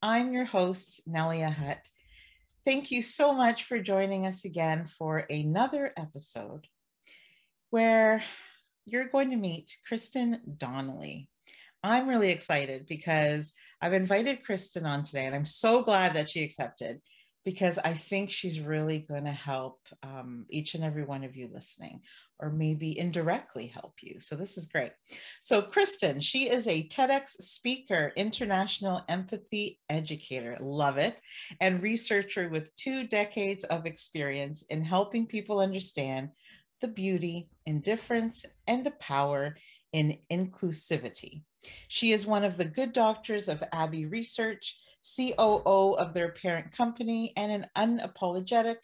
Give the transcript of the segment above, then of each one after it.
I'm your host, Nelia Hutt. Thank you so much for joining us again for another episode where you're going to meet Kristen Donnelly. I'm really excited because I've invited Kristen on today, and I'm so glad that she accepted because I think she's really going to help um, each and every one of you listening, or maybe indirectly help you. So, this is great. So, Kristen, she is a TEDx speaker, international empathy educator, love it, and researcher with two decades of experience in helping people understand the beauty, indifference, and the power in inclusivity. She is one of the good doctors of Abbey Research, COO of their parent company, and an unapologetic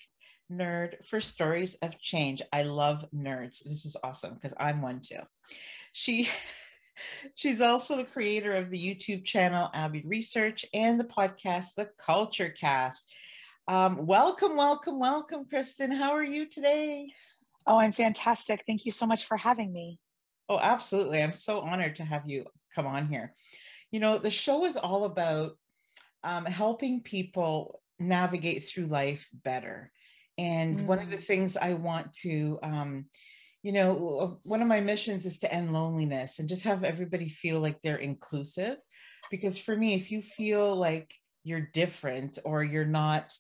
nerd for stories of change. I love nerds. This is awesome because I'm one too. She She's also the creator of the YouTube channel Abbey Research and the podcast The Culture Cast. Um, welcome, welcome, welcome, Kristen. How are you today? Oh, I'm fantastic. Thank you so much for having me. Oh, absolutely. I'm so honored to have you come on here. You know, the show is all about um, helping people navigate through life better. And mm. one of the mm. things I want to, um, you know, one of my missions is to end loneliness and just have everybody feel like they're inclusive. Because for me, if you feel like you're different or you're not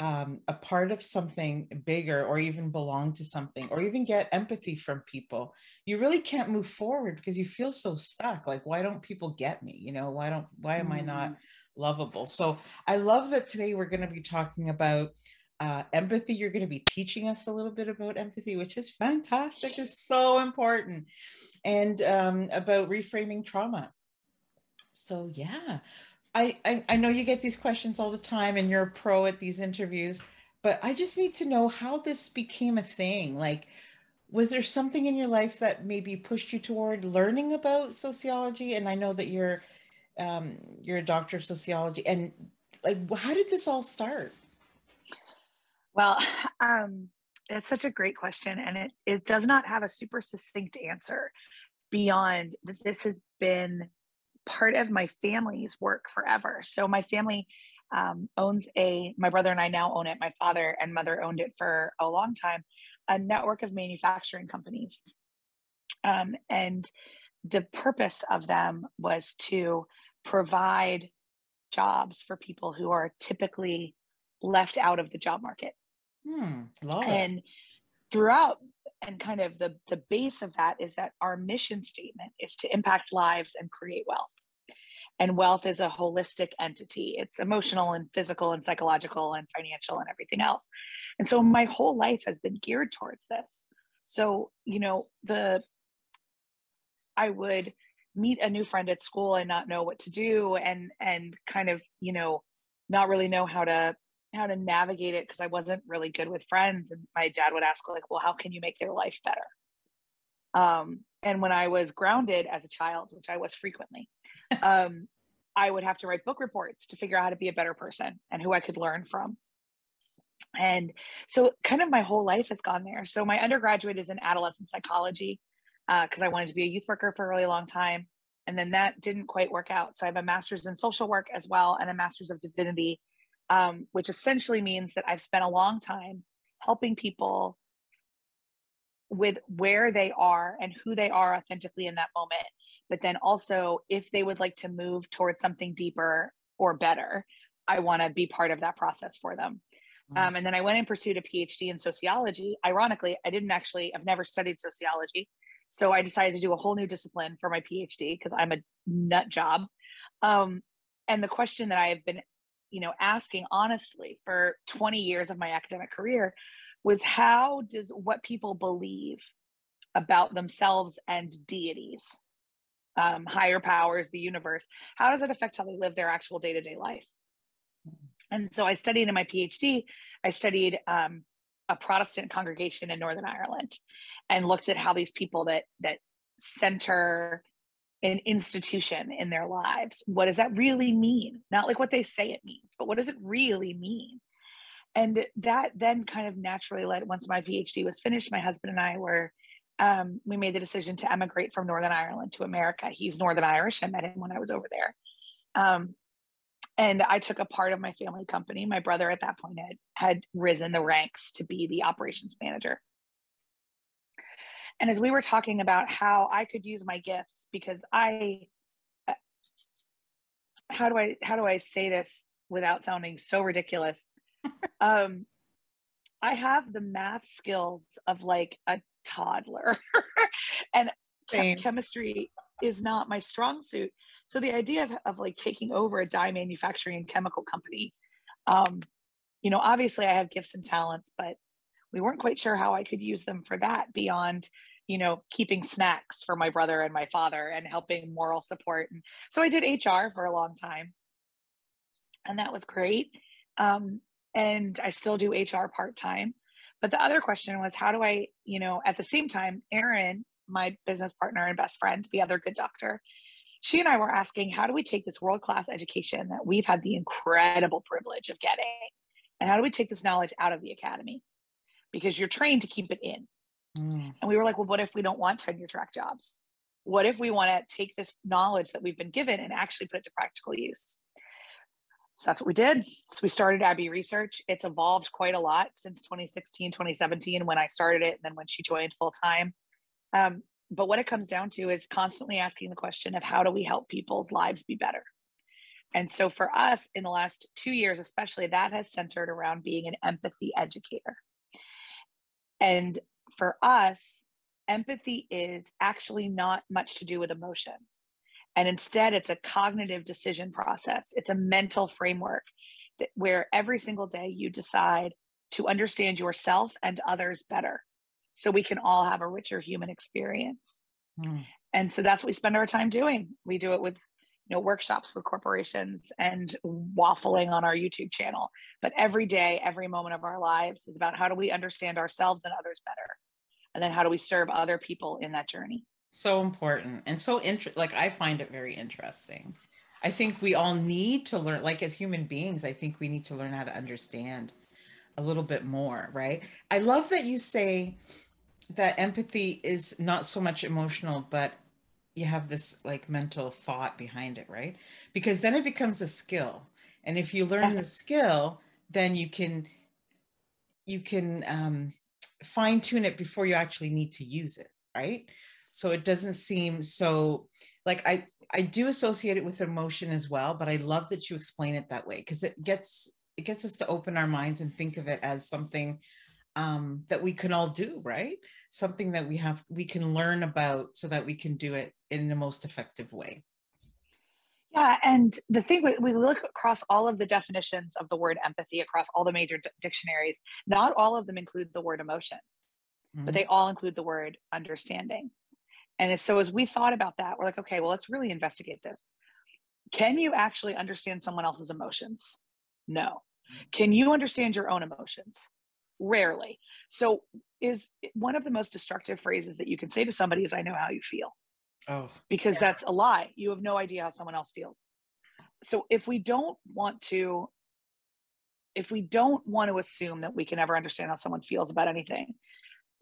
um, a part of something bigger or even belong to something or even get empathy from people. You really can't move forward because you feel so stuck like why don't people get me? You know why don't why am mm. i not mm-hmm. lovable? So i love that today we're going to be talking about uh, empathy. You're going to be teaching us a little bit about empathy which is fantastic is so important and um, about reframing trauma. So yeah I, I, I know you get these questions all the time and you're a pro at these interviews, but I just need to know how this became a thing. Like, was there something in your life that maybe pushed you toward learning about sociology? And I know that you're um, you're a doctor of sociology, and like, how did this all start? Well, um, it's such a great question, and it, it does not have a super succinct answer beyond that. This has been part of my family's work forever. So my family um, owns a, my brother and I now own it. My father and mother owned it for a long time, a network of manufacturing companies. Um, and the purpose of them was to provide jobs for people who are typically left out of the job market. Hmm, and throughout and kind of the the base of that is that our mission statement is to impact lives and create wealth and wealth is a holistic entity. It's emotional and physical and psychological and financial and everything else. And so my whole life has been geared towards this. So you know the i would meet a new friend at school and not know what to do and and kind of you know not really know how to how to navigate it because i wasn't really good with friends and my dad would ask like well how can you make their life better? Um, and when I was grounded as a child, which I was frequently, um, I would have to write book reports to figure out how to be a better person and who I could learn from. And so, kind of my whole life has gone there. So, my undergraduate is in adolescent psychology because uh, I wanted to be a youth worker for a really long time. And then that didn't quite work out. So, I have a master's in social work as well and a master's of divinity, um, which essentially means that I've spent a long time helping people with where they are and who they are authentically in that moment but then also if they would like to move towards something deeper or better I want to be part of that process for them. Mm. Um, and then I went and pursued a PhD in sociology. Ironically, I didn't actually, I've never studied sociology. So I decided to do a whole new discipline for my PhD because I'm a nut job. Um, and the question that I have been, you know, asking honestly for 20 years of my academic career was how does what people believe about themselves and deities, um, higher powers, the universe, how does it affect how they live their actual day to day life? And so I studied in my PhD, I studied um, a Protestant congregation in Northern Ireland and looked at how these people that that center an institution in their lives what does that really mean not like what they say it means but what does it really mean and that then kind of naturally led once my phd was finished my husband and i were um, we made the decision to emigrate from northern ireland to america. He's northern irish. I met him when i was over there. Um, and i took a part of my family company. My brother at that point had had risen the ranks to be the operations manager. And as we were talking about how i could use my gifts because i uh, how do i how do i say this without sounding so ridiculous? Um i have the math skills of like a toddler and chemistry is not my strong suit so the idea of, of like taking over a dye manufacturing and chemical company, um, you know, obviously I have gifts and talents, but we weren't quite sure how I could use them for that beyond, you know, keeping snacks for my brother and my father and helping moral support. And so I did HR for a long time. And that was great. Um, and I still do HR part time. But the other question was, how do I, you know, at the same time, Erin, my business partner and best friend, the other good doctor, she and I were asking, how do we take this world class education that we've had the incredible privilege of getting, and how do we take this knowledge out of the academy? Because you're trained to keep it in. Mm. And we were like, well, what if we don't want tenure track jobs? What if we want to take this knowledge that we've been given and actually put it to practical use? So that's what we did. So we started Abbey Research. It's evolved quite a lot since 2016, 2017 when I started it, and then when she joined full time. Um, but what it comes down to is constantly asking the question of how do we help people's lives be better and so for us in the last two years especially that has centered around being an empathy educator and for us empathy is actually not much to do with emotions and instead it's a cognitive decision process it's a mental framework that, where every single day you decide to understand yourself and others better so we can all have a richer human experience. Mm. And so that's what we spend our time doing. We do it with you know workshops with corporations and waffling on our YouTube channel. But every day, every moment of our lives is about how do we understand ourselves and others better? And then how do we serve other people in that journey? So important and so interesting. Like I find it very interesting. I think we all need to learn, like as human beings, I think we need to learn how to understand a little bit more, right? I love that you say that empathy is not so much emotional, but you have this like mental thought behind it, right? Because then it becomes a skill. And if you learn the skill, then you can you can um, fine tune it before you actually need to use it, right? So it doesn't seem so like I I do associate it with emotion as well, but I love that you explain it that way because it gets it gets us to open our minds and think of it as something um, that we can all do, right? Something that we have, we can learn about so that we can do it in the most effective way. Yeah, and the thing we look across all of the definitions of the word empathy across all the major d- dictionaries. Not all of them include the word emotions, mm-hmm. but they all include the word understanding. And so as we thought about that, we're like, okay, well, let's really investigate this. Can you actually understand someone else's emotions? No. Can you understand your own emotions? rarely. So is one of the most destructive phrases that you can say to somebody is I know how you feel. Oh. Because yeah. that's a lie. You have no idea how someone else feels. So if we don't want to if we don't want to assume that we can ever understand how someone feels about anything,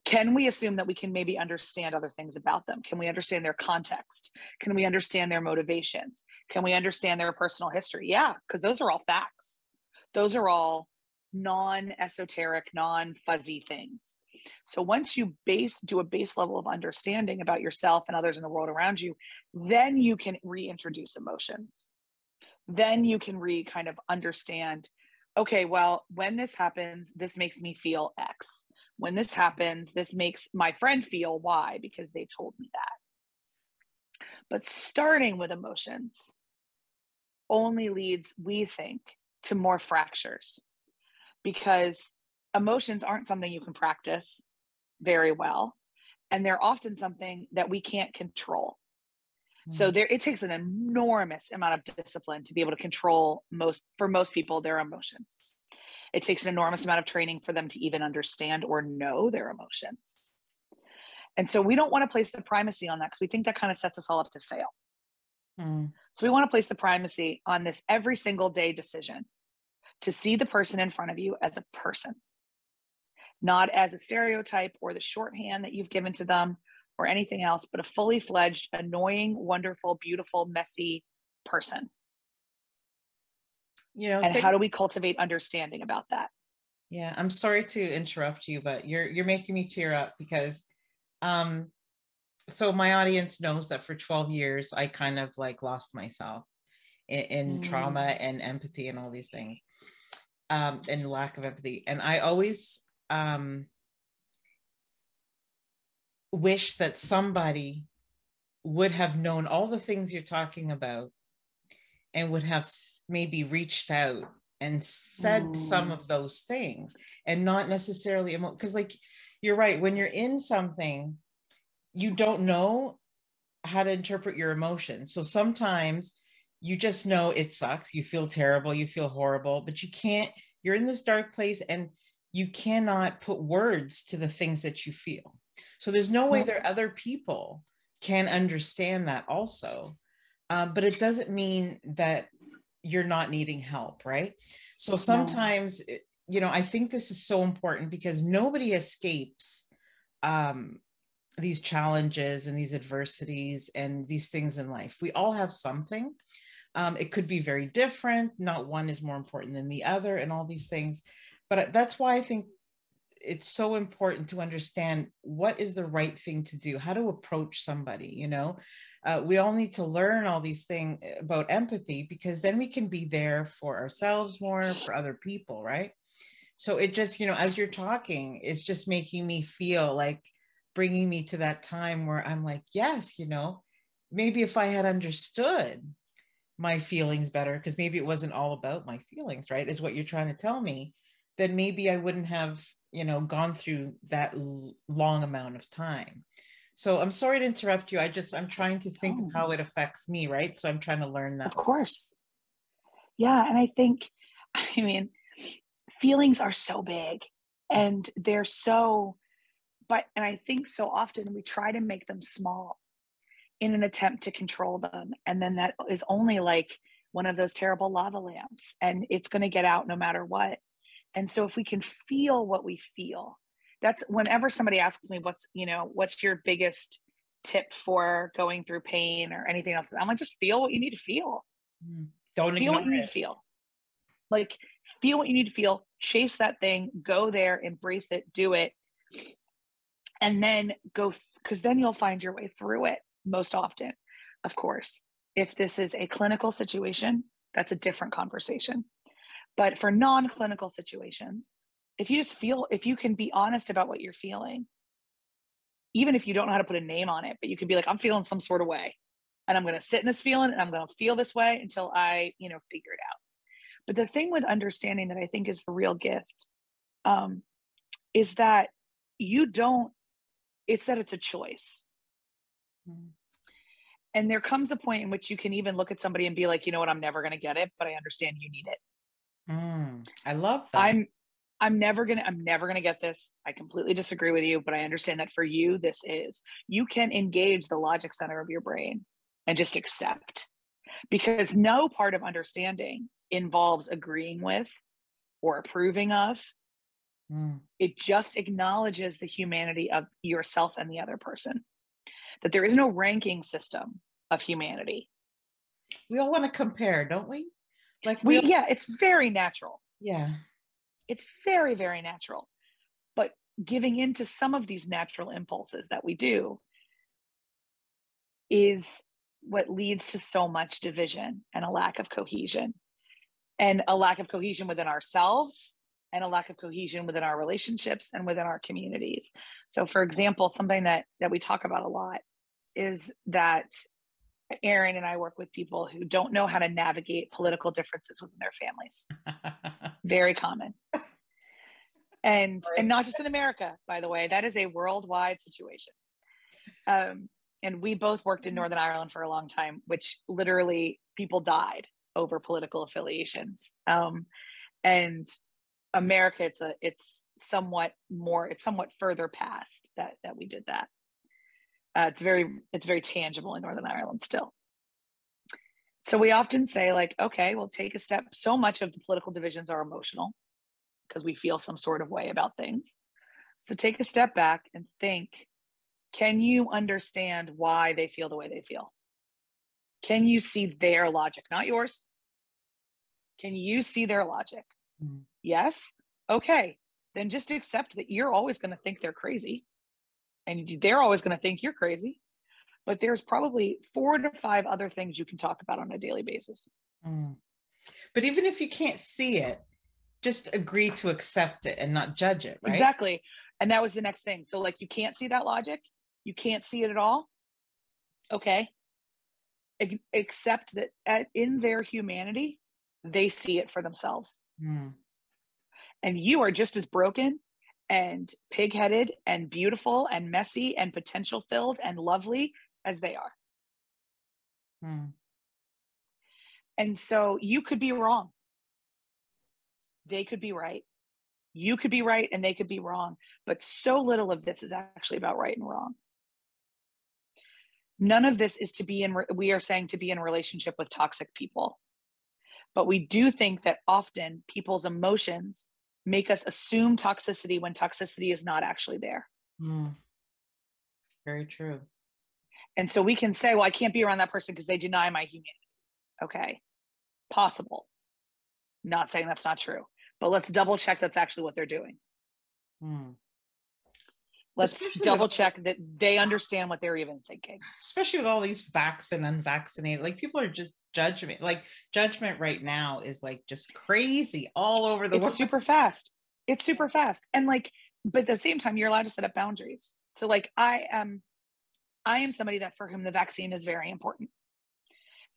can we assume that we can maybe understand other things about them? Can we understand their context? Can we understand their motivations? Can we understand their personal history? Yeah, because those are all facts. Those are all non esoteric, non fuzzy things. So once you base do a base level of understanding about yourself and others in the world around you, then you can reintroduce emotions. then you can re kind of understand okay, well, when this happens, this makes me feel X. When this happens, this makes my friend feel why, because they told me that. But starting with emotions only leads, we think, to more fractures because emotions aren't something you can practice very well. And they're often something that we can't control. So mm. there it takes an enormous amount of discipline to be able to control most for most people their emotions. It takes an enormous amount of training for them to even understand or know their emotions. And so we don't want to place the primacy on that because we think that kind of sets us all up to fail. Mm. So we want to place the primacy on this every single day decision to see the person in front of you as a person, not as a stereotype or the shorthand that you've given to them or anything else, but a fully fledged, annoying, wonderful, beautiful, messy person. You know, and think, how do we cultivate understanding about that? Yeah, I'm sorry to interrupt you, but you're you're making me tear up because um so my audience knows that for 12 years I kind of like lost myself in, in mm. trauma and empathy and all these things. Um and lack of empathy. And I always um wish that somebody would have known all the things you're talking about and would have maybe reached out and said some of those things and not necessarily because like you're right when you're in something you don't know how to interpret your emotions. So sometimes you just know it sucks you feel terrible you feel horrible but you can't you're in this dark place and you cannot put words to the things that you feel. So there's no way that other people can understand that also. Uh, but it doesn't mean that you're not needing help, right? So sometimes, no. you know, I think this is so important because nobody escapes um, these challenges and these adversities and these things in life. We all have something. Um, it could be very different. Not one is more important than the other, and all these things. But that's why I think it's so important to understand what is the right thing to do how to approach somebody you know uh, we all need to learn all these things about empathy because then we can be there for ourselves more for other people right? So it just you know as you're talking it's just making me feel like bringing me to that time where i'm like yes you know maybe if i had understood my feelings better because maybe it wasn't all about my feelings right is what you're trying to tell me then maybe i wouldn't have you know gone through that long amount of time so i'm sorry to interrupt you i just i'm trying to think oh. how it affects me right? So i'm trying to learn that. Of course. Yeah and i think i mean feelings are so big and they're so but and i think so often we try to make them small in an attempt to control them and then that is only like one of those terrible lava lamps and it's going to get out no matter what. And so if we can feel what we feel, that's whenever somebody asks me what's, you know, what's your biggest tip for going through pain or anything else, I'm like, just feel what you need to feel. Mm, don't feel what you it. need to feel. Like feel what you need to feel, chase that thing, go there, embrace it, do it. And then go because th- then you'll find your way through it most often. Of course, if this is a clinical situation, that's a different conversation. But for non clinical situations, if you just feel, if you can be honest about what you're feeling, even if you don't know how to put a name on it, but you could be like, I'm feeling some sort of way and I'm going to sit in this feeling and I'm going to feel this way until I, you know, figure it out. But the thing with understanding that I think is the real gift um, is that you don't, it's that it's a choice. Mm. And there comes a point in which you can even look at somebody and be like, you know what, I'm never going to get it, but I understand you need it. Mm, I love that. I'm I'm never going to I'm never going to get this. I completely disagree with you, but I understand that for you this is. You can engage the logic center of your brain and just accept. Because no part of understanding involves agreeing with or approving of. Mm. It just acknowledges the humanity of yourself and the other person. That there is no ranking system of humanity. We all want to compare, don't we? Like we, we yeah, it's very natural. Yeah. It's very, very natural. But giving into some of these natural impulses that we do is what leads to so much division and a lack of cohesion and a lack of cohesion within ourselves and a lack of cohesion within our relationships and within our communities so for example something that that we talk about a lot is that Erin and I work with people who don't know how to navigate political differences within their families. Very common. And right. and not just in America, by the way. That is a worldwide situation. Um, and we both worked in mm-hmm. Northern Ireland for a long time, which literally people died over political affiliations. Um, and America, it's a it's somewhat more, it's somewhat further past that that we did that. Uh, it's very it's very tangible in Northern Ireland still. So we often say like, okay, we'll take a step. So much of the political divisions are emotional because we feel some sort of way about things. So take a step back and think, can you understand why they feel the way they feel? Can you see their logic, not yours? Can you see their logic? Mm-hmm. Yes. Okay. Then just accept that you're always going to think they're crazy and they're always going to think you're crazy but there's probably four to five other things you can talk about on a daily basis mm. but even if you can't see it just agree to accept it and not judge it right? exactly and that was the next thing so like you can't see that logic you can't see it at all okay accept that at, in their humanity they see it for themselves mm. and you are just as broken and pig-headed and beautiful and messy and potential filled and lovely as they are. Hmm. and so you could be wrong. They could be right. You could be right and they could be wrong but so little of this is actually about right and wrong. None of this is to be in we are saying to be in relationship with toxic people. But we do think that often people's emotions make us assume toxicity when toxicity is not actually there. Mm. Very true. And so we can say, well, I can't be around that person because they deny my humanity. Okay. Possible. Not saying that's not true, but let's double check that's actually what they're doing. Mm. Let's Especially double check that they understand what they're even thinking. Especially with all these vaccinated, unvaccinated, like people are just judgment like judgment right now is like just crazy all over the it's world. super fast. It's super fast. And like but at the same time you're allowed to set up boundaries. So like i am i am somebody that for whom the vaccine is very important.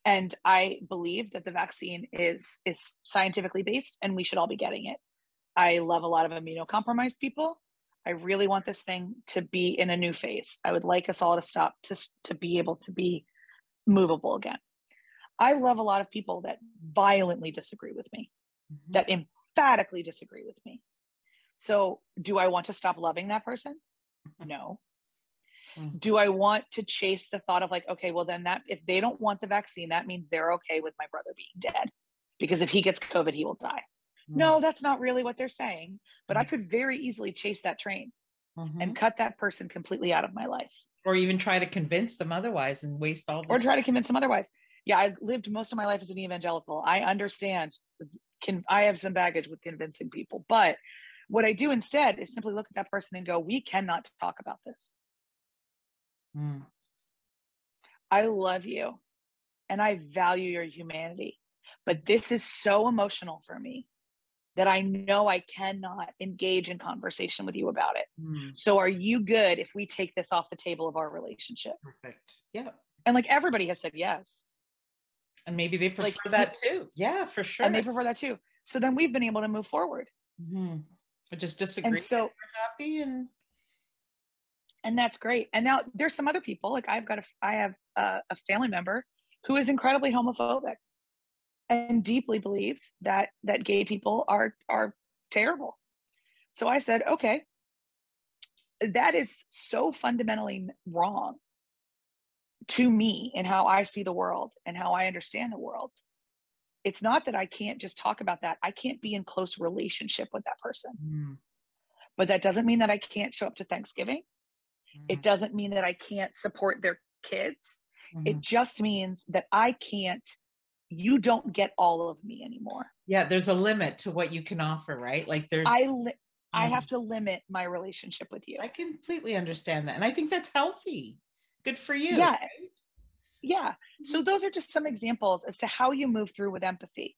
And i believe that the vaccine is is scientifically based and we should all be getting it. I love a lot of immunocompromised people. I really want this thing to be in a new phase. I would like us all to stop to to be able to be movable again I love a lot of people that violently disagree with me, mm-hmm. that emphatically disagree with me. So, do I want to stop loving that person? No. Mm-hmm. Do I want to chase the thought of like, okay, well, then that if they don't want the vaccine, that means they're okay with my brother being dead because if he gets COVID, he will die. Mm-hmm. No, that's not really what they're saying. But I mm. could very easily chase that train and mm-hmm. cut that person completely out of my life. Or even try to convince them otherwise and waste all. Or try to convince them otherwise yeah, I lived most of my life as an evangelical. I understand. Can I have some baggage with convincing people, but what I do instead is simply look at that person and go, "We cannot talk about this." Mm. I love you, and I value your humanity, but this is so emotional for me that I know I cannot engage in conversation with you about it. Mm. So, are you good if we take this off the table of our relationship? Perfect. Yeah. And like everybody has said yes and maybe they prefer like, that too. Yeah for sure and they prefer that too. So then we've been able to move forward. Mm-hmm. just disagree. And so happy and and that's great. And now there's some other people like i've got a i have a, a family member who is incredibly homophobic and deeply believes that that gay people are are terrible. So i said okay. That is so fundamentally wrong to me and how I see the world and how I understand the world. It's not that I can't just talk about that. I can't be in close relationship with that person. Mm. But that doesn't mean that I can't show up to Thanksgiving. Mm. It doesn't mean that I can't support their kids. Mm. It mm-hmm. just means that I can't you don't get all of me anymore. Yeah, there's a limit to what you can offer, right? Like there's I li- I have to limit my relationship with you. I completely understand that. And I think that's healthy. Good for you. Yeah. Right? yeah. So those are just some examples as to how you move through with empathy.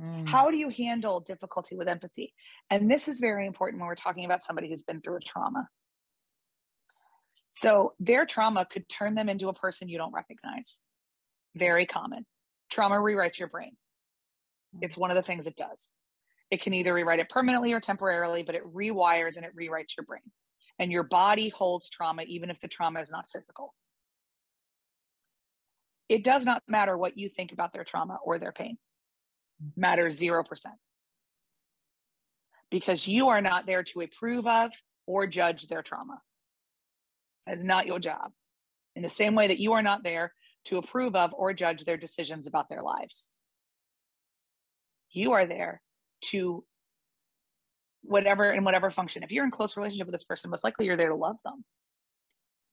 Mm. How do you handle difficulty with empathy? And this is very important when we're talking about somebody who's been through a trauma. So their trauma could turn them into a person you don't recognize. Very common. Trauma rewrites your brain. It's one of the things it does. It can either rewrite it permanently or temporarily, but it rewires and it rewrites your brain. And your body holds trauma even if the trauma is not physical. It does not matter what you think about their trauma or their pain. Matters 0%. Because you are not there to approve of or judge their trauma. That's not your job. In the same way that you are not there to approve of or judge their decisions about their lives. You are there to whatever in whatever function. If you're in close relationship with this person, most likely you're there to love them.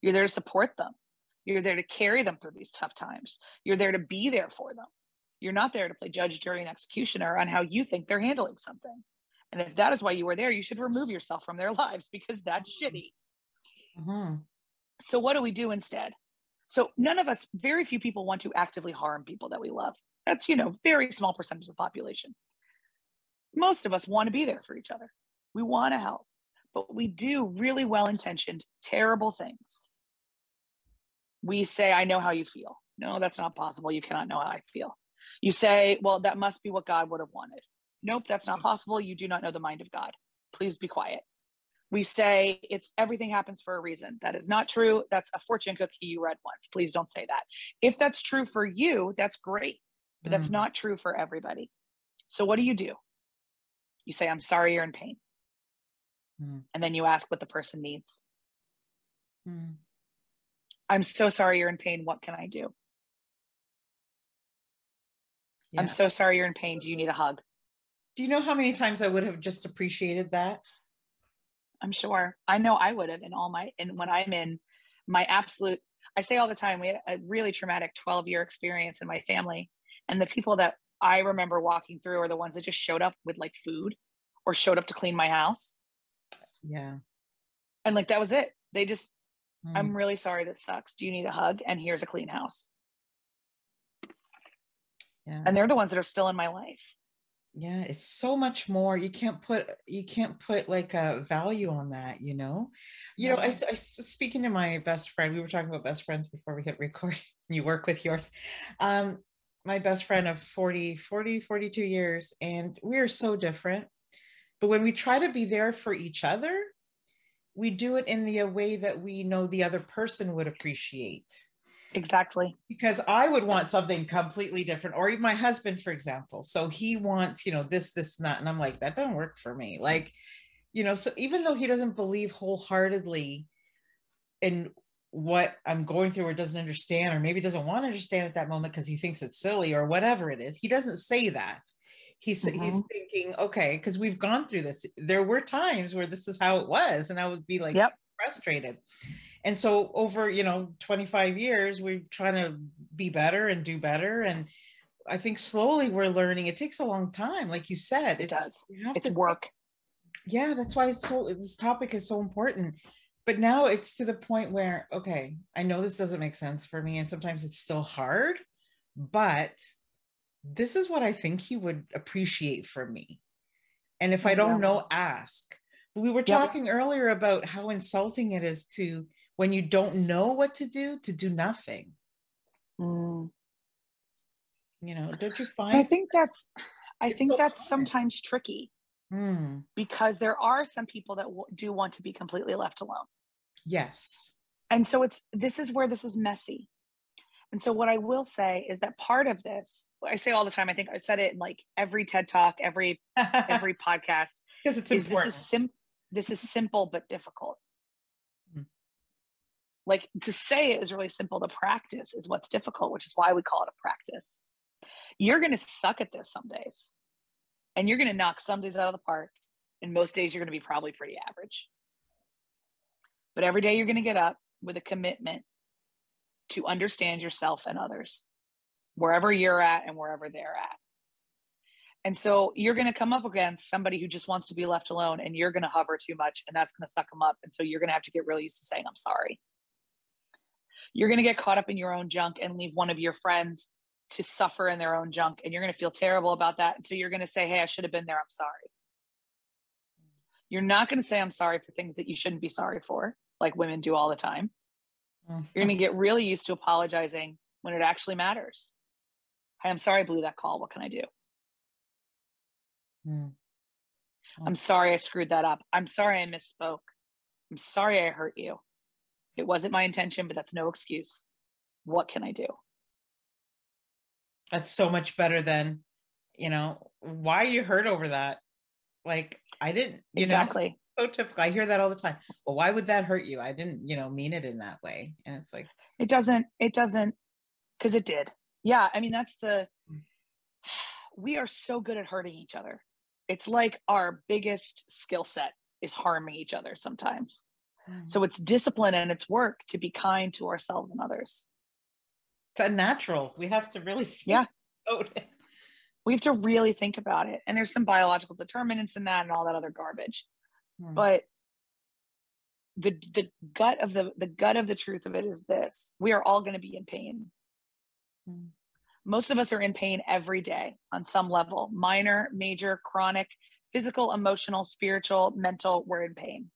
You're there to support them. You're there to carry them through these tough times. You're there to be there for them. You're not there to play judge, jury, and executioner on how you think they're handling something. And if that is why you were there, you should remove yourself from their lives because that's shitty. Mm-hmm. So, what do we do instead? So, none of us, very few people want to actively harm people that we love. That's, you know, very small percentage of the population. Most of us want to be there for each other. We want to help, but we do really well intentioned, terrible things. We say, I know how you feel. No, that's not possible. You cannot know how I feel. You say, well, that must be what God would have wanted. Nope, that's not possible. You do not know the mind of God. Please be quiet we say it's everything happens for a reason. That is not true. That's a fortune cookie you read once. Please don't say that. If that's true for you, that's great, but that's Mm. not true for everybody. So what do you do? You say, I'm sorry you're in pain. Mm. And then you ask what the person needs. Mm. I'm so sorry you're in pain. What can I do? Yeah. I'm so sorry you're in pain. Do you need a hug? Do you know how many times I would have just appreciated that? I'm sure. I know I would have in all my and when I'm in my absolute I say all the time we had a really traumatic 12 year experience in my family and the people that I remember walking through are the ones that just showed up with like food or showed up to clean my house Yeah. and like that was it. They just Mm. I'm really sorry that sucks. Do you need a hug? And here's a clean house. yeah. And they're the ones that are still in my life. yeah it's so much more you can't put you can't put like a value on that you know you know I, I speaking to my best friend we were talking about best friends before we hit record you work with yours um my best friend of 40 40 42 years and we're so different but when we try to be there for each other we do it in the way that we know the other person would appreciate Exactly. because I would want something completely different, or even my husband, for example. So he wants, you know, this, this, and that. And I'm like, that doesn't work for me. Like, you know, so even though he doesn't believe wholeheartedly in what I'm going through or doesn't understand, or maybe doesn't want to understand at that moment because he thinks it's silly or whatever it is, he doesn't say that. He's, he's Mhm. thinking, okay, because we've gone through this. There were times where this is how it was, and I would be like Yep. frustrated and so over you know 25 years we're trying to be better and do better and i think slowly we're learning it takes a long time like you said It it's, does. It's to- work. yeah that's why it's so this topic is so important but now it's to the point where okay i know this doesn't make sense for me and sometimes it's still hard but this is what i think he would appreciate from me and if i don't Yeah. know ask we were Yep. talking earlier about how insulting it is to when you don't know what to do to do nothing Mm. you know don't you find? I think that's I think so that's hard. sometimes tricky Hmm, because there are some people that w- do want to be completely left alone. yes And so it's this is where this is messy. And so what I will say is that part of this, I say all the time, I think I said it in like every TED talk, every every podcast, because it's is this is sim this is simple but difficult. Mm. Like to say it is really simple, to practice is what's difficult, which is why we call it a practice. You're gonna suck at this some days. And you're gonna knock some days out of the park. And most days you're gonna be probably pretty average. But every day you're gonna get up with a commitment to understand yourself and others, wherever you're at and wherever they're at. And so you're going to come up against somebody who just wants to be left alone and you're going to hover too much and that's going to suck them up. And so you're going to have to get really used to saying, I'm sorry. You're going to get caught up in your own junk and leave one of your friends to suffer in their own junk. And you're going to feel terrible about that. And so you're going to say, Hey, I should have been there. I'm sorry. You're not going to say, I'm sorry for things that you shouldn't be sorry for, like women do all the time. You're going to get really used to apologizing when it actually matters. Hey, I'm sorry I blew that call. What can I do? Mm. I'm sorry I screwed that up. I'm sorry I misspoke. I'm sorry I hurt you. It wasn't my intention, but that's no excuse. What can I do? That's so much better than, you know, why are you hurt over that? Like, I didn't, you exactly. know, so typical. I hear that all the time. Well, why would that hurt you? I didn't, you know, mean it in that way. And it's like, it doesn't, it doesn't, because it did. Yeah. I mean, that's the, mm. we are so good at hurting each other. It's like our biggest skill set is harming each other sometimes. So it's discipline and it's work to be kind to ourselves and others. It's unnatural. We have to really yeah. We have to really think about it. And there's some biological determinants in that and all that other garbage. Hmm. But the the gut of the the gut of the truth of it is this. We are all going to be in pain. Hmm. Most of us are in pain every day on some level, minor, major, chronic, physical, emotional, spiritual, mental, we're in pain.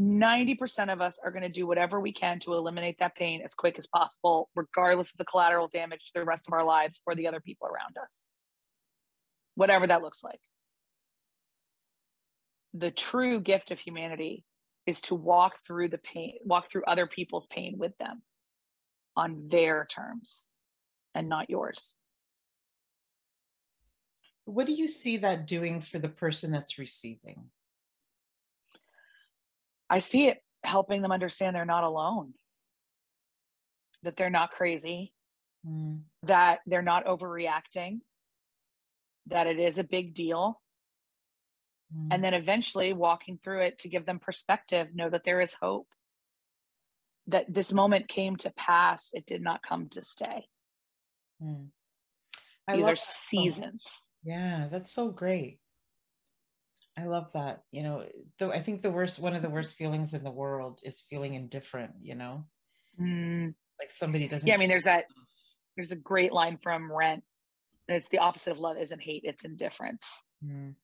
90% of us are going to do whatever we can to eliminate that pain as quick as possible, regardless of the collateral damage to the rest of our lives or the other people around us. Whatever that looks like. The true gift of humanity is to walk through the pain, walk through other people's pain with them on their terms and not yours. What do you see that doing for the person that's receiving? I see it helping them understand they're not alone, that they're not crazy, mm. that they're not overreacting, that it is a big deal. Mm. And then eventually walking through it to give them perspective, know that there is hope, that this moment came to pass, it did not come to stay. Mm. These are seasons. So yeah, that's so great. I love that. You know, though I think the worst, one of the worst feelings in the world is feeling indifferent. You know, mm. like somebody doesn't. Yeah, I mean, there's that. There's a great line from Rent. It's the opposite of love isn't hate; it's indifference. Mm.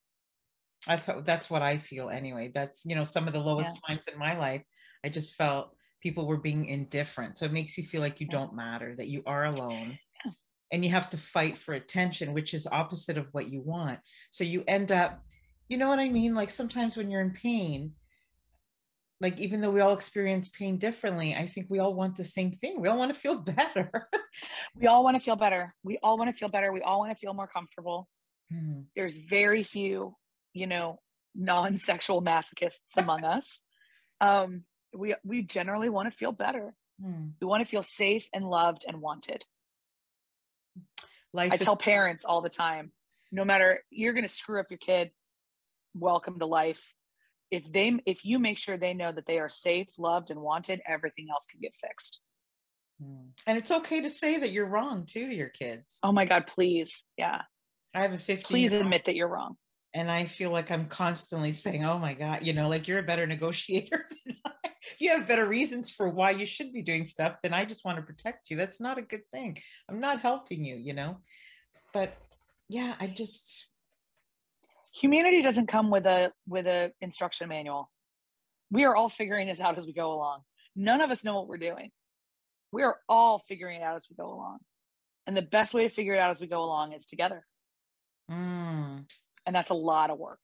That's that's what I feel anyway. That's you know some of the lowest yeah. times in my life. I just felt people were being indifferent, so it makes you feel like you yeah. don't matter, that you are alone. Yeah. And you have to fight for attention, which is opposite of what you want. So you end up you know what I mean? Like sometimes when you're in pain, like even though we all experience pain differently, I think we all want the same thing. We all want to feel better. we all want to feel better. We all want to feel better. We all want to feel more comfortable. Mm-hmm. There's very few, you know, non-sexual masochists among us. Um, we we generally want to feel better. Mm. We want to feel safe and loved and wanted. Life I is- tell parents all the time, no matter you're going to screw up your kid, welcome to life if they if you make sure they know that they are safe loved and wanted everything else can get fixed hmm. and it's okay to say that you're wrong too to your kids oh my god please yeah i have a 15 please admit that you're wrong and i feel like i'm constantly saying oh my god you know like you're a better negotiator you have better reasons for why you should be doing stuff than i just want to protect you. That's not a good thing. I'm not helping you you know? But yeah i just humanity doesn't come with a with a instruction manual. We are all figuring this out as we go along. None of us know what we're doing. We are all figuring it out as we go along. And the best way to figure it out as we go along is together. Mm. And that's a lot of work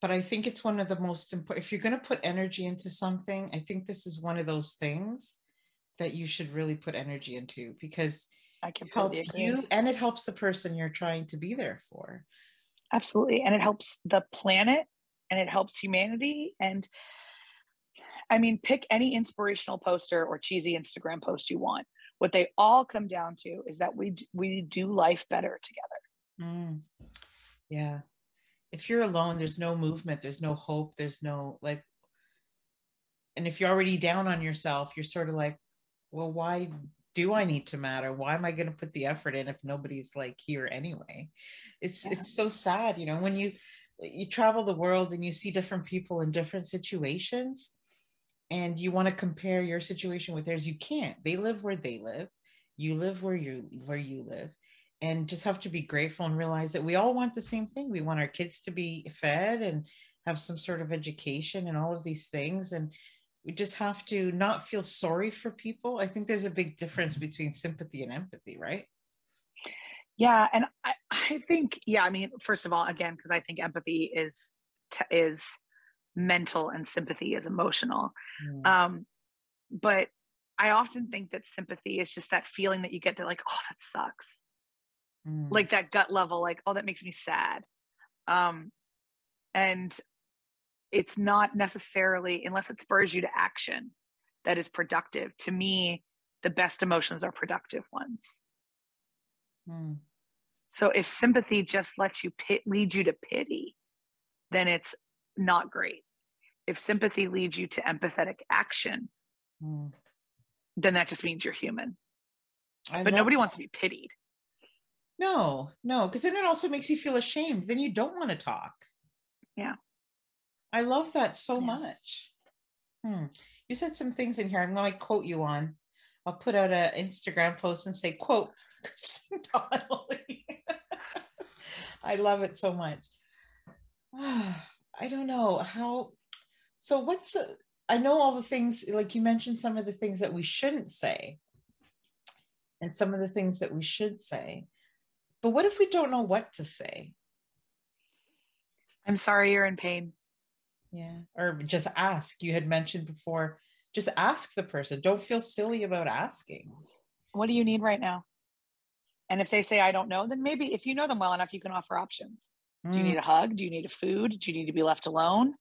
but i think it's one of the most important if you're going to put energy into something i think this is one of those things that you should really put energy into because I can helps agree. you and it helps the person you're trying to be there for. Absolutely. And it helps the planet and it helps humanity. And I mean, pick any inspirational poster or cheesy Instagram post you want. What they all come down to is that we we do life better together. Mm. Yeah. If you're alone, there's no movement, there's no hope, there's no like and if you're already down on yourself, you're sort of like, well, why do I need to matter? Why am I going to put the effort in if nobody's like here anyway? It's yeah. it's so sad, you know, when you you travel the world and you see different people in different situations and you want to compare your situation with theirs you can't they live where they live you live where you where you live and just have to be grateful and realize that we all want the same thing. We want our kids to be fed and have some sort of education and all of these things and we just have to not feel sorry for people. I think there's a big difference between sympathy and empathy right? Yeah and i, I think yeah i mean first of all again because i think empathy is is mental and sympathy is emotional. Mm. um but i often think that sympathy is just that feeling that you get that like oh that sucks mm. like that gut level like oh that makes me sad um and it's not necessarily unless it spurs you to action that is productive to me the best emotions are productive ones mm. so if sympathy just lets you pit, lead you to pity then it's not great if sympathy leads you to empathetic action mm. then that just means you're human I but nobody that. wants to be pitied no no because then it also makes you feel ashamed then you don't want to talk yeah I love that so yeah. much. Hmm. You said some things in here. I'm going to quote you on. I'll put out an Instagram post and say, quote, Kristen Donnelly. I love it so much. I don't know how. So, what's, uh, I know all the things, like you mentioned some of the things that we shouldn't say and some of the things that we should say. But what if we don't know what to say? I'm sorry you're in pain. Yeah. Or just ask. You had mentioned before, just ask the person. Don't feel silly about asking. What do you need right now? And if they say, I don't know, then maybe if you know them well enough, you can offer options. Mm. Do you need mm. a hug? Do you need a food? Do you need to be left alone?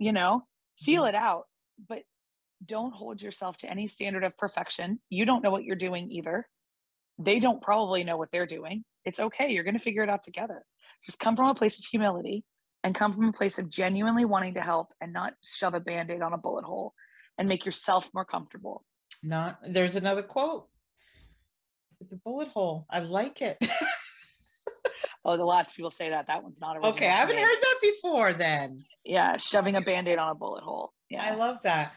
You know, feel mm. it out, but don't hold yourself to any standard of perfection. You don't know what you're doing either. They don't probably know what they're doing. It's okay. You're going to figure it out together. Just come from a place of humility and come from a place of genuinely wanting to help and not shove a band-aid on a bullet hole and make yourself more comfortable. Not there's another quote. The bullet hole. I like it. Oh the lots of people say that. That one's not okay i haven't heard that before then. Yeah shoving a band-aid on a bullet hole. Yeah. I love that.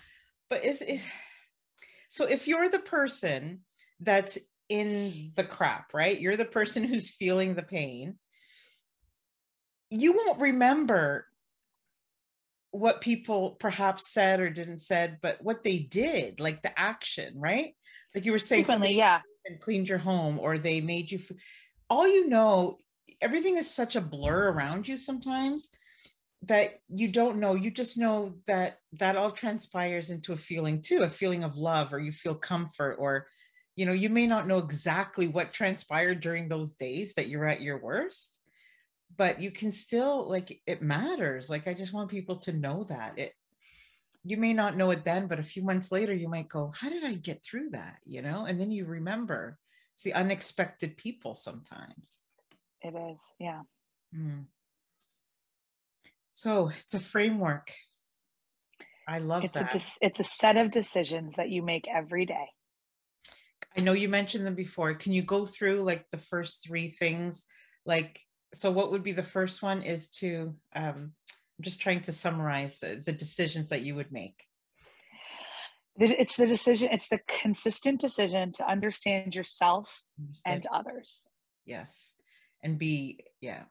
But is is so if you're the person that's in mm-hmm. the crap right you're the mm-hmm. person who's feeling the pain you won't remember what people perhaps said or didn't said, but what they did, like the action, right? Like you were saying, somebody yeah, and cleaned your home, or they made you. F- all you know, everything is such a blur around you sometimes that you don't know. You just know that that all transpires into a feeling too, a feeling of love, or you feel comfort, or you know, you may not know exactly what transpired during those days that you're at your worst but you can still like it matters. Like i just want people to know that. It you may not know it then but a few months later you might go how did i get through that? You know and then you remember it's the unexpected people sometimes. It is yeah. Mm. so it's a framework. I love it's that. a, it's a set of decisions that you make every day i know you mentioned them before. Can you go through like the first three things? Like so what would be the first one is to um, i'm just trying to summarize the, the decisions that you would make. It's the decision it's the consistent decision to understand yourself understand. and others. Yes. And be yeah.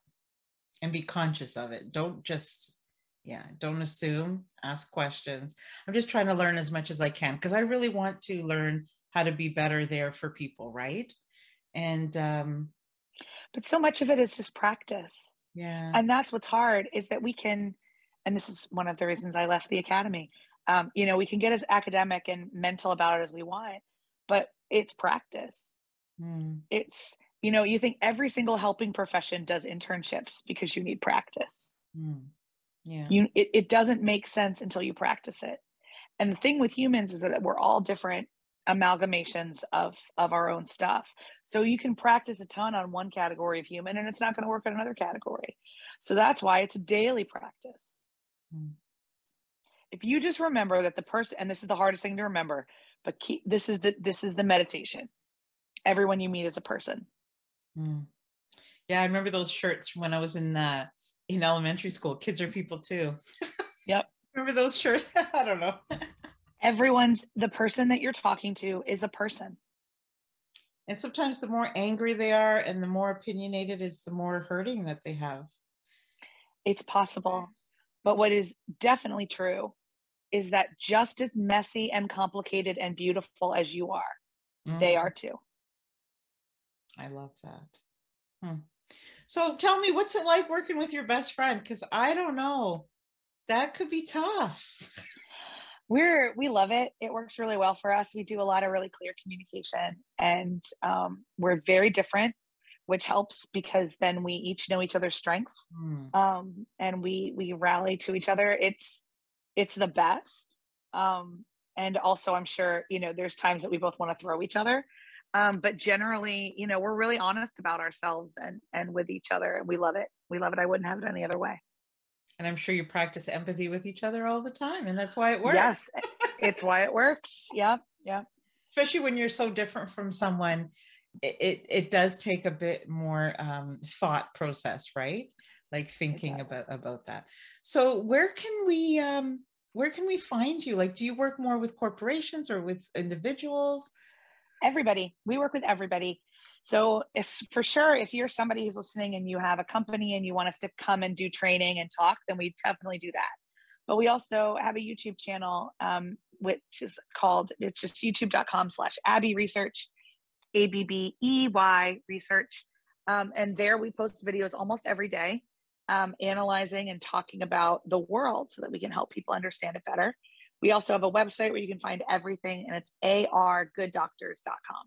And be conscious of it. Don't just yeah don't assume ask questions. I'm just trying to learn as much as i can because i really want to learn how to be better there for people right? And um but so much of it is just practice. Yeah. And that's what's hard is that we can and this is one of the reasons i left the academy um, you know we can get as academic and mental about it as we want but it's practice. Mm. it's you know you think every single helping profession does internships because you need practice. Mm. yeah. You it, it doesn't make sense until you practice it. And the thing with humans is that we're all different amalgamations of of our own stuff so you can practice a ton on one category of human and it's not going to work on another category so that's why it's a daily practice mm. if you just remember that the person and this is the hardest thing to remember but keep this is the this is the meditation everyone you meet is a person mm. yeah i remember those shirts when i was in uh in elementary school. Kids are people too. Yep. Remember those shirts? I don't know. Everyone's the person that you're talking to is a person. And sometimes the more angry they are and the more opinionated is, the more hurting that they have. It's possible. But what is definitely true is that just as messy and complicated and beautiful as you are, mm-hmm. they are too. I love that. Hmm. So tell me, what's it like working with your best friend? Because I don't know. That could be tough. We're we love it. It works really well for us. We do a lot of really clear communication, and um, we're very different, which helps because then we each know each other's strengths, mm. um, and we we rally to each other. It's it's the best. Um, and also, I'm sure you know there's times that we both want to throw each other, um, but generally, you know, we're really honest about ourselves and and with each other, and we love it. We love it. I wouldn't have it any other way. And I'm sure you practice empathy with each other all the time, and that's why it works. Yes, it's why it works. yeah yeah Especially when you're so different from someone, it it, it does take a bit more um, thought process, right? Like thinking about about that. So where can we um, where can we find you? Like, do you work more with corporations or with individuals? everybody. We work with everybody. So it's for sure, if you're somebody who's listening and you have a company and you want us to come and do training and talk, then we definitely do that. But we also have a YouTube channel, um, which is called, it's just youtube.com slash Abbey Research, A-B-B-E-Y Research. Um, and there we post videos almost every day, um, analyzing and talking about the world so that we can help people understand it better. We also have a website where you can find everything, and it's ourgooddoctors.com.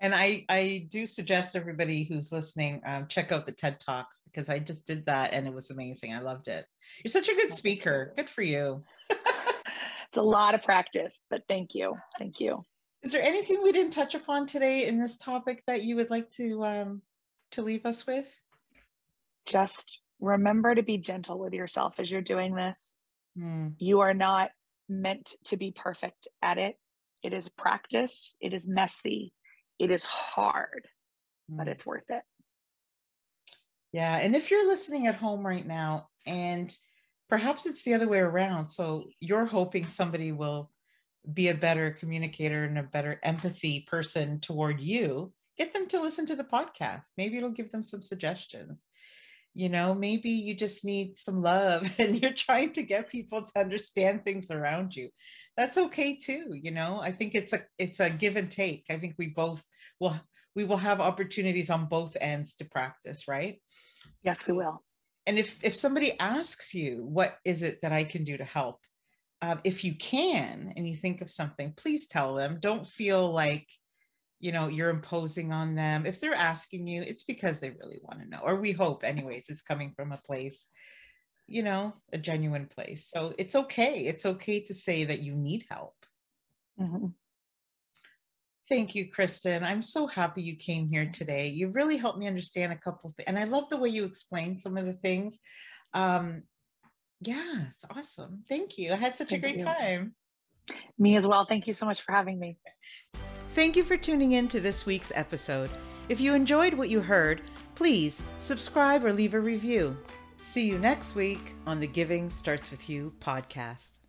And I, I do suggest everybody who's listening um, check out the TED Talks because I just did that and it was amazing. I loved it. You're such a good speaker. Good for you. it's a lot of practice, but thank you. Thank you. Is there anything we didn't touch upon today in this topic that you would like to um, to leave us with? Just remember to be gentle with yourself as you're doing this. Mm. You are not meant to be perfect at it. It is practice, it is messy, it is hard, mm. but it's worth it. Yeah. And if you're listening at home right now, and perhaps it's the other way around, so you're hoping somebody will be a better communicator and a better empathy person toward you, get them to listen to the podcast. Maybe it'll give them some suggestions you know maybe you just need some love and you're trying to get people to understand things around you. That's okay too you know i think it's a it's a give and take. I think we both will we will have opportunities on both ends to practice right? Yes we will. and if if somebody asks you what is it that i can do to help? Uh, if you can and you think of something please tell them. Don't feel like you know you're imposing on them if they're asking you it's because they really want to know or we hope anyways it's coming from a place you know a genuine place. So it's okay it's okay to say that you need help. Mm-hmm. thank you kristen. I'm so happy you came here today. You really helped me understand a couple of things and i love the way you explained some of the things. Um yeah it's awesome. Thank you. I had such thank a great you. time. Me as well. Thank you so much for having me Thank you for tuning in to this week's episode. If you enjoyed what you heard, please subscribe or leave a review. See you next week on the Giving Starts With You podcast.